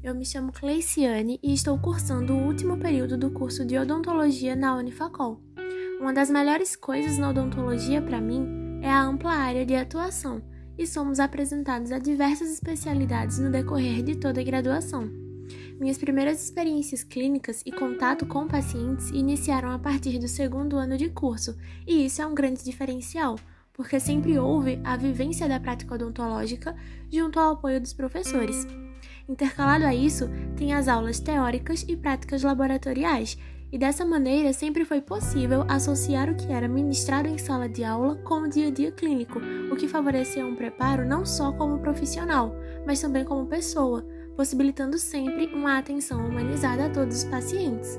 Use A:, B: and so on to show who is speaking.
A: eu me chamo Cleiciane e estou cursando o último período do curso de odontologia na Unifacol. Uma das melhores coisas na odontologia para mim é a ampla área de atuação e somos apresentados a diversas especialidades no decorrer de toda a graduação. Minhas primeiras experiências clínicas e contato com pacientes iniciaram a partir do segundo ano de curso, e isso é um grande diferencial, porque sempre houve a vivência da prática odontológica junto ao apoio dos professores. Intercalado a isso, tem as aulas teóricas e práticas laboratoriais, e dessa maneira sempre foi possível associar o que era ministrado em sala de aula com o dia a dia clínico, o que favorecia um preparo não só como profissional, mas também como pessoa, possibilitando sempre uma atenção humanizada a todos os pacientes.